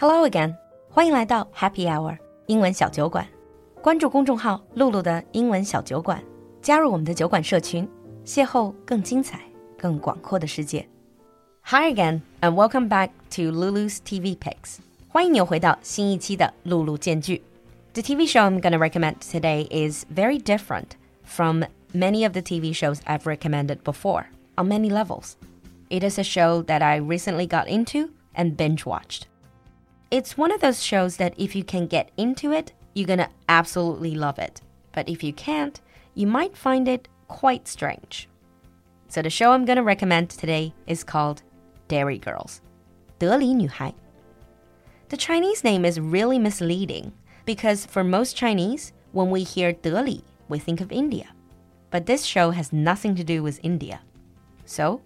Hello again，欢迎来到 Happy Hour 英文小酒馆。关注公众号“璐璐的英文小酒馆”，加入我们的酒馆社群，邂逅更精彩、更广阔的世界。Hi again and welcome back to Lulu's TV Picks。欢迎你又回到新一期的璐璐荐剧。The TV show I'm going to recommend today is very different from many of the TV shows I've recommended before on many levels. It is a show that I recently got into and binge watched. It's one of those shows that if you can get into it, you're gonna absolutely love it. But if you can't, you might find it quite strange. So the show I'm gonna recommend today is called Derry Girls. 德里女孩. The Chinese name is really misleading because for most Chinese, when we hear 德里, we think of India. But this show has nothing to do with India. So,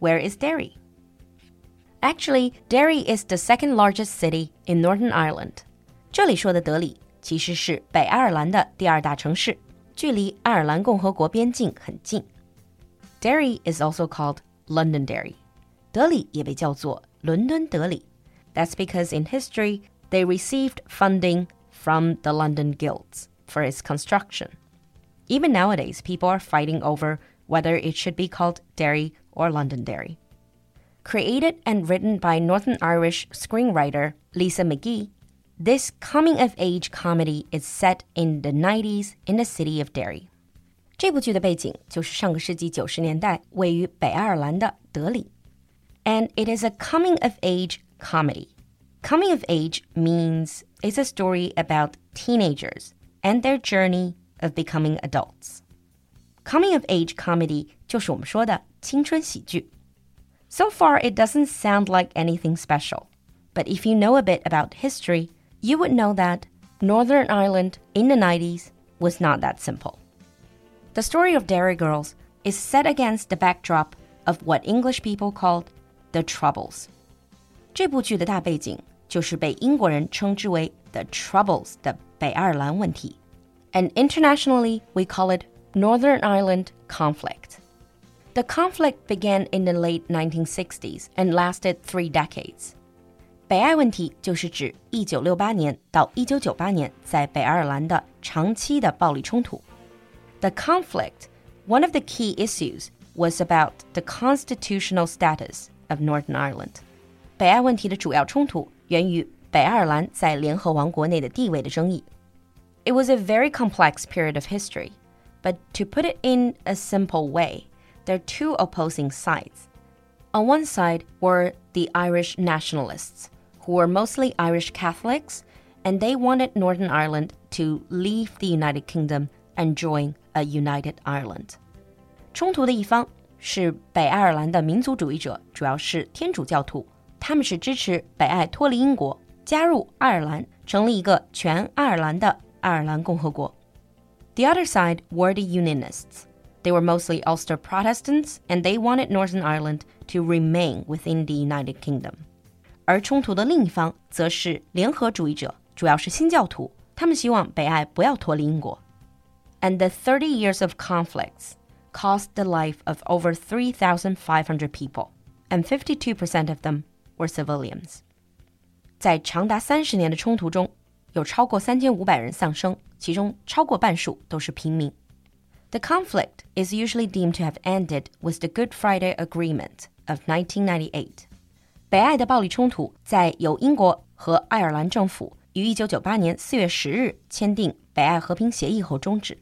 where is Derry? Actually, Derry is the second largest city in Northern Ireland. 这里说的德里其实是北爱尔兰的第二大城市，距离爱尔兰共和国边境很近。Derry is also called Londonderry. 德里也被叫做伦敦德里。That's because in history they received funding from the London guilds for its construction. Even nowadays, people are fighting over whether it should be called Derry or Londonderry. Created and written by Northern Irish screenwriter Lisa McGee, this coming of age comedy is set in the 90s in the city of Derry. 这部剧的背景就是上个世纪九十年代位于北爱尔兰的德里，and it is a coming of age comedy. Coming of age means it's a story about teenagers and their journey of becoming adults. Coming of age comedy 就是我们说的青春喜剧。 so far, it doesn't sound like anything special. But if you know a bit about history, you would know that Northern Ireland in the 90s was not that simple. The story of Derry Girls is set against the backdrop of what English people called the Troubles. 这部剧的大背景就是被英国人称之为 the Troubles 的北爱尔兰问题，and internationally we call it Northern Ireland conflict. The conflict began in the late 1960s and lasted three decades. 北爱问题就是指1968年到1998年在北爱尔兰的长期的暴力冲突。The conflict, one of the key issues, was about the constitutional status of Northern Ireland. 北爱问题的主要冲突源于北爱尔兰在联合王国内的地位的争议。It was a very complex period of history, but to put it in a simple way, there are two opposing sides. On one side were the Irish nationalists, who were mostly Irish Catholics, and they wanted Northern Ireland to leave the United Kingdom and join a united Ireland. 冲突的一方是北爱尔兰的民族主义者，主要是天主教徒，他们是支持北爱脱离英国，加入爱尔兰，成立一个全爱尔兰的爱尔兰共和国。The other side were the Unionists. They were mostly Ulster Protestants, and they wanted Northern Ireland to remain within the United Kingdom. 而冲突的另一方则是联合主义者，主要是新教徒，他们希望北爱不要脱离英国。And the 30 years of conflicts cost the life of over 3,500 people, and 52% of them were civilians. 在长达三十年的冲突中，有超过三千五百人丧生，其中超过半数都是平民。 the conflict is usually deemed to have ended with the Good Friday Agreement of 1998. 北爱的暴力冲突在由英国和爱尔兰政府于1998年4月10日签订北爱和平协议后终止。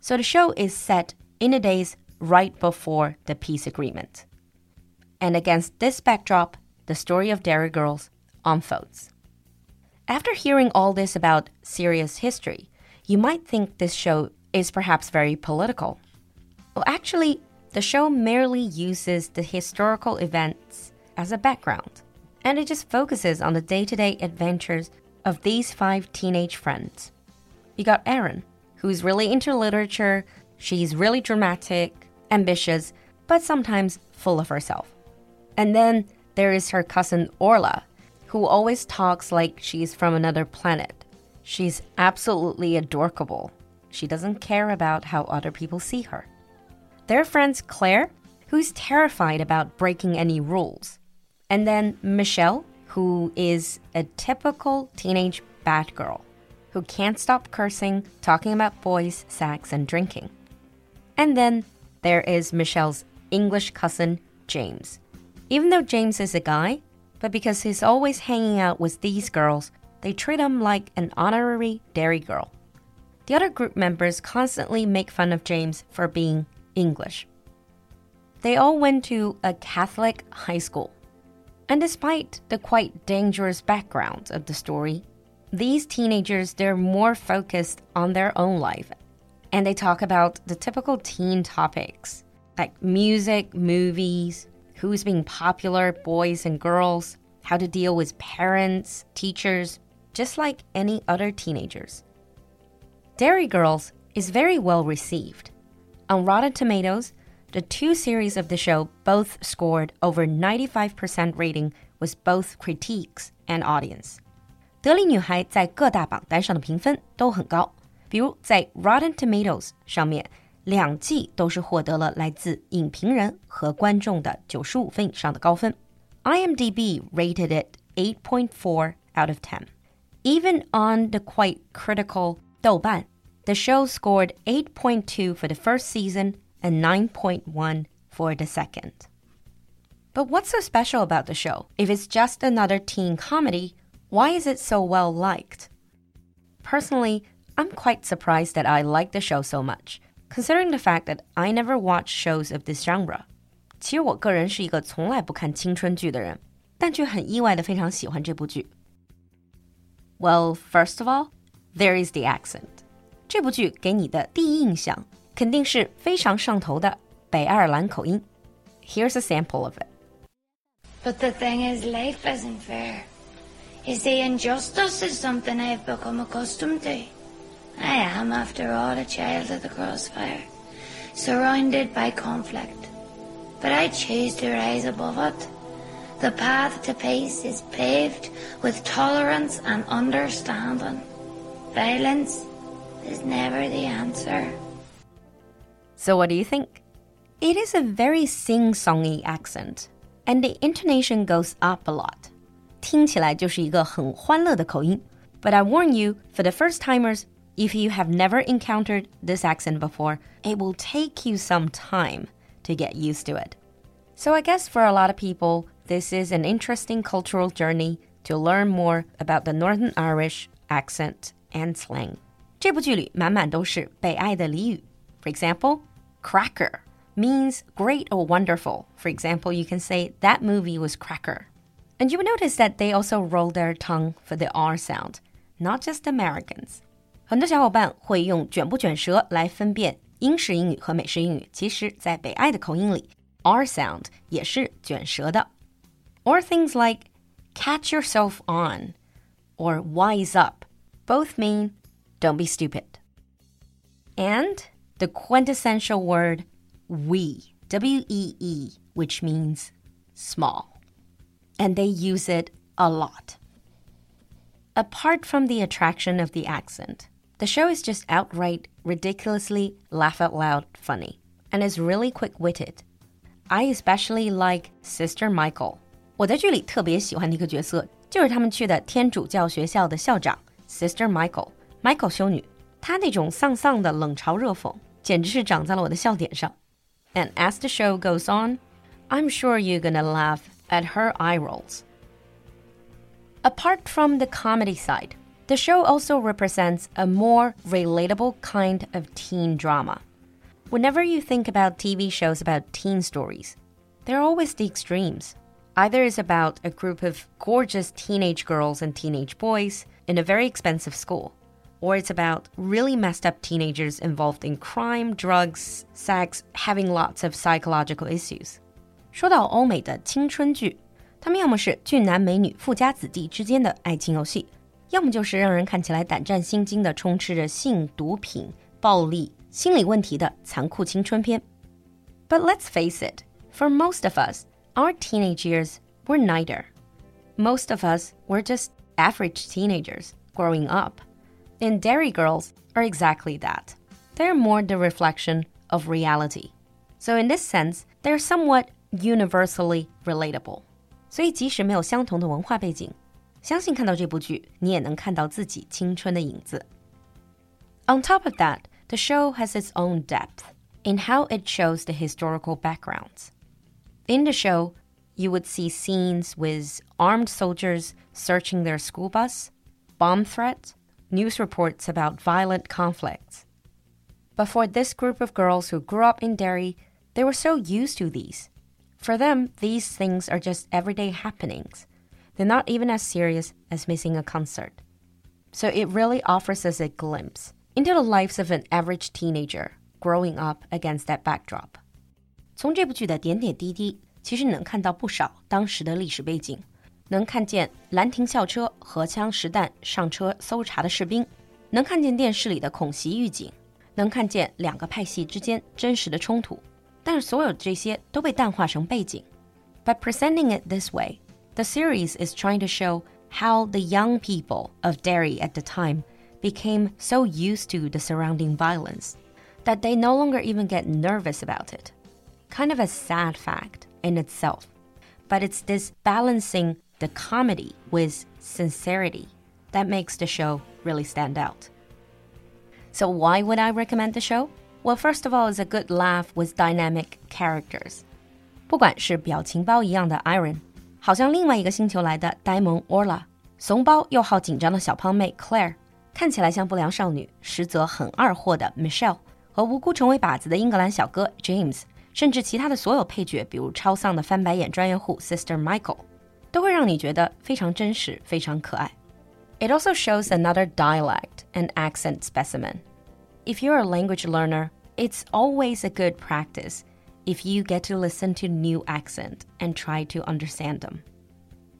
So the show is set in the days right before the peace agreement. And against this backdrop, the story of Derry Girls unfolds. After hearing all this about serious history, you might think this show is perhaps very political. Well, actually, the show merely uses the historical events as a background, and it just focuses on the day to day adventures of these five teenage friends. You got Erin, who's really into literature, she's really dramatic, ambitious, but sometimes full of herself. And then there is her cousin Orla, who always talks like she's from another planet. She's absolutely adorable she doesn't care about how other people see her. Their friends Claire, who's terrified about breaking any rules. And then Michelle, who is a typical teenage bad girl who can't stop cursing, talking about boys, sex, and drinking. And then there is Michelle's English cousin, James. Even though James is a guy, but because he's always hanging out with these girls, they treat him like an honorary Derry girl. The other group members constantly make fun of James for being English. They all went to a Catholic high school. And despite the quite dangerous background of the story, these teenagers they're more focused on their own life and they talk about the typical teen topics like music, movies, who's being popular, boys and girls, how to deal with parents, teachers, just like any other teenagers. Derry Girls is very well received. On Rotten Tomatoes, the two series of the show both scored over 95% rating with both critics and audience. 德里女孩在各大榜单上的评分都很高，比如在 Rotten Tomatoes rated it 8.4 out of 10. Even on the quite critical 豆瓣 the show scored 8.2 for the first season and 9.1 for the second. But what's so special about the show? If it's just another teen comedy, why is it so well liked? Personally, I'm quite surprised that I like the show so much, considering the fact that I never watched shows of this genre. 其实我个人是一个从来不看青春剧的人，但却很意外的非常喜欢这部剧。Well, first of all, there is the accent. 这部剧给你的第一印象肯定是非常上头的北爱尔兰口音。Here's a sample of it. But the thing is, life isn't fair. You see, injustice is something I've become accustomed to. I am, after all, a child of the crossfire, surrounded by conflict. But I choose to rise above it. The path to peace is paved with tolerance and understanding. Violence is never the answer. So, what do you think? It is a very sing songy accent, and the intonation goes up a lot. 听起来就是一个很欢乐的口音. But I warn you, for the first timers, if you have never encountered this accent before, it will take you some time to get used to it. So I guess for a lot of people, this is an interesting cultural journey to learn more about the Northern Irish accent and slang. 这部剧里满满都是北爱的俚语。For example, cracker means great or wonderful. For example, you can say that movie was cracker. And you will notice that they also roll their tongue for the R sound, not just Americans. 很多小伙伴会用卷不卷舌来分辨英式英语和美式英语。其实，在北爱的口音里，R sound 也是卷舌的。Or things like catch yourself on or wise up both mean don't be stupid. And the quintessential word wee, W E E, which means small. And they use it a lot. Apart from the attraction of the accent, the show is just outright ridiculously laugh out loud funny and is really quick witted. I especially like Sister Michael. 我在剧里特别喜欢的一个角色，就是他们去的天主教学校的校长。Sister Michael。Michael 修女，她那种丧丧的冷嘲热讽，简直是长在了我的笑点上。And as the show goes on, I'm sure you're gonna laugh at her eye rolls. Apart from the comedy side, the show also represents a more relatable kind of teen drama. Whenever you think about TV shows about teen stories, they're always the extremes. Either it's about a group of gorgeous teenage girls and teenage boys in a very expensive school, or it's about really messed up teenagers involved in crime, drugs, sex, having lots of psychological issues. 说到欧美的青春剧，他们要么是俊男美女、富家子弟之间的爱情游戏，要么就是让人看起来胆战心惊的、充斥着性、毒品、暴力、心理问题的残酷青春片。But let's face it, for most of us, our teenage years were neither. Most of us were just average teenagers growing up. And Derry girls are exactly that. They're more the reflection of reality. So, in this sense, they're somewhat universally relatable. on top of that, the show has its own depth in how it shows the historical backgrounds. In the show, you would see scenes with armed soldiers searching their school bus, bomb threats, news reports about violent conflicts. But for this group of girls who grew up in Derry, they were so used to these. For them, these things are just everyday happenings. They're not even as serious as missing a concert. So it really offers us a glimpse into the lives of an average teenager growing up against that backdrop. 从这部剧的点点滴滴， 其实能看到不少当时的历史背景，能看见拦停校车荷枪实弹上车搜查的士兵，能看见电视里的恐袭预警，能看见两个派系之间真实的冲突。但是所有这些都被淡化成背景。By presenting it this way, the series is trying to show how the young people of Derry at the time became so used to the surrounding violence that they no longer even get nervous about it. Kind of a sad fact in itself. But it's this balancing the comedy with sincerity that makes the show really stand out. So, why would I recommend the show? Well, first of all, it's a good laugh with dynamic characters. 不管是表情包一样的 Erin，好像另外一个星球来的呆萌 Orla，怂包又好紧张的小胖妹 Claire，看起来像不良少女，实则很二货的 Michelle，和无辜成为靶子的英格兰小哥 James 甚至其他的所有配角，比如超丧的翻白眼专业户 Sister Michael，都会让你觉得非常真实，非常可爱。It also shows another dialect and accent specimen. If you're a language learner, it's always a good practice if you get to listen to new accent and try to understand them.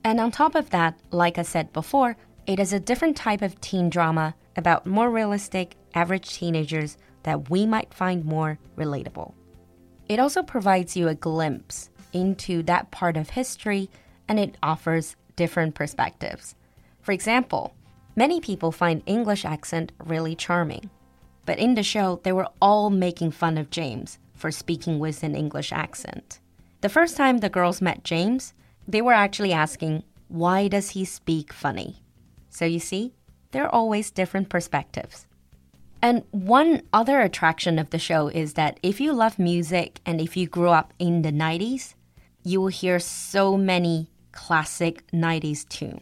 And on top of that, like I said before, it is a different type of teen drama about more realistic, average teenagers that we might find more relatable. It also provides you a glimpse into that part of history and it offers different perspectives. For example, many people find English accent really charming. But in the show, they were all making fun of James for speaking with an English accent. The first time the girls met James, they were actually asking, why does he speak funny? So you see, there are always different perspectives. And one other attraction of the show is that if you love music and if you grew up in the 90s, you will hear so many classic 90s tune.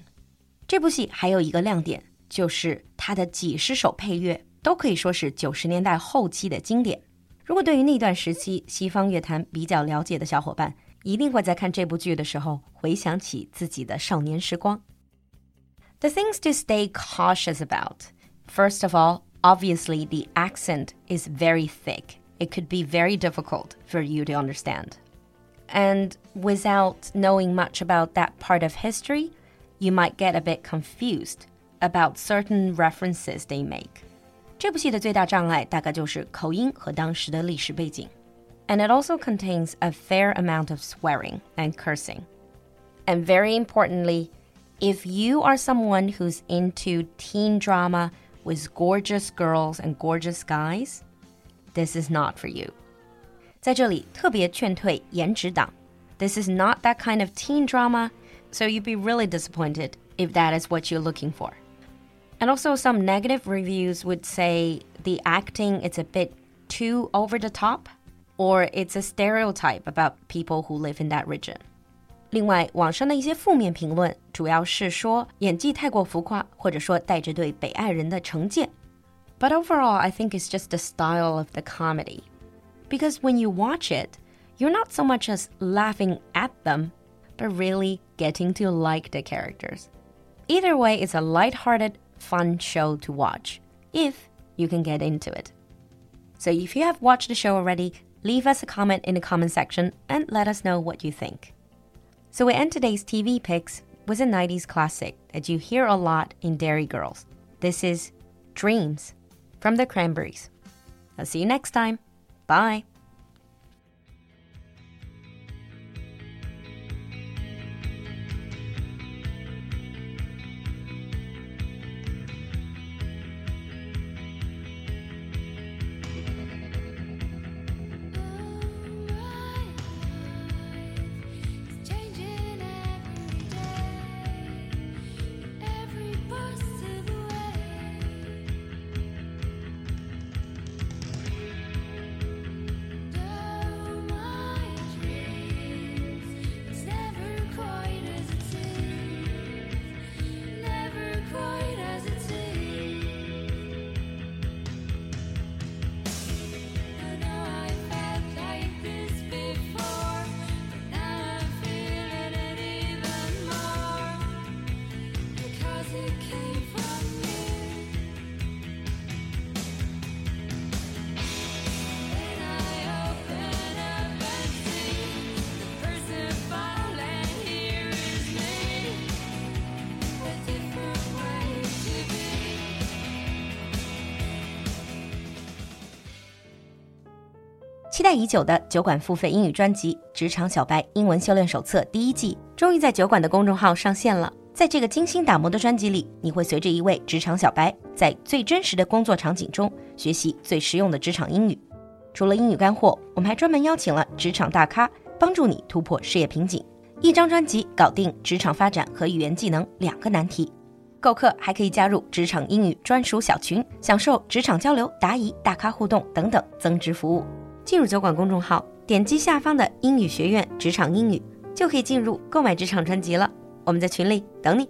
这部戏还有一个亮点，就是它的几十首配乐都可以说是九十年代后期的经典。如果对于那段时期西方乐坛比较了解的小伙伴，一定会在看这部剧的时候回想起自己的少年时光。The things to stay cautious about. First of all, obviously the accent is very thick. It could be very difficult for you to understand. And without knowing much about that part of history, you might get a bit confused about certain references they make. 这部戏的最大障碍大概就是口音和当时的历史背景。And it also contains a fair amount of swearing and cursing. And very importantly, if you are someone who's into teen drama with gorgeous girls and gorgeous guys, this is not for you. 在这里特别劝退颜值党. This is not that kind of teen drama, so you'd be really disappointed if that is what you're looking for. And also, some negative reviews would say the acting is a bit too over the top, or it's a stereotype about people who live in that region. 另外，网上的一些负面评论主要是说演技太过浮夸，或者说带着对北爱人的成见。But overall, I think it's just the style of the comedy. Because when you watch it, you're not so much as laughing at them, but really getting to like the characters. Either way, it's a light-hearted fun show to watch if you can get into it. So if you have watched the show already, leave us a comment in the comment section and let us know what you think. So we end today's TV picks with a 90s classic that you hear a lot in Derry Girls. This is Dreams from the Cranberries. I'll see you next time. Bye. 期待已久的酒馆付费英语专辑《职场小白英文修炼手册》第一季，终于在酒馆的公众号上线了。在这个精心打磨的专辑里，你会随着一位职场小白，在最真实的工作场景中学习最实用的职场英语。除了英语干货，我们还专门邀请了职场大咖，帮助你突破事业瓶颈。一张专辑搞定职场发展和语言技能两个难题。购课还可以加入职场英语专属小群，享受职场交流、答疑、大咖互动等等增值服务。进入酒馆公众号，点击下方的英语学院职场英语，就可以进入购买职场专辑了。我们在群里等你。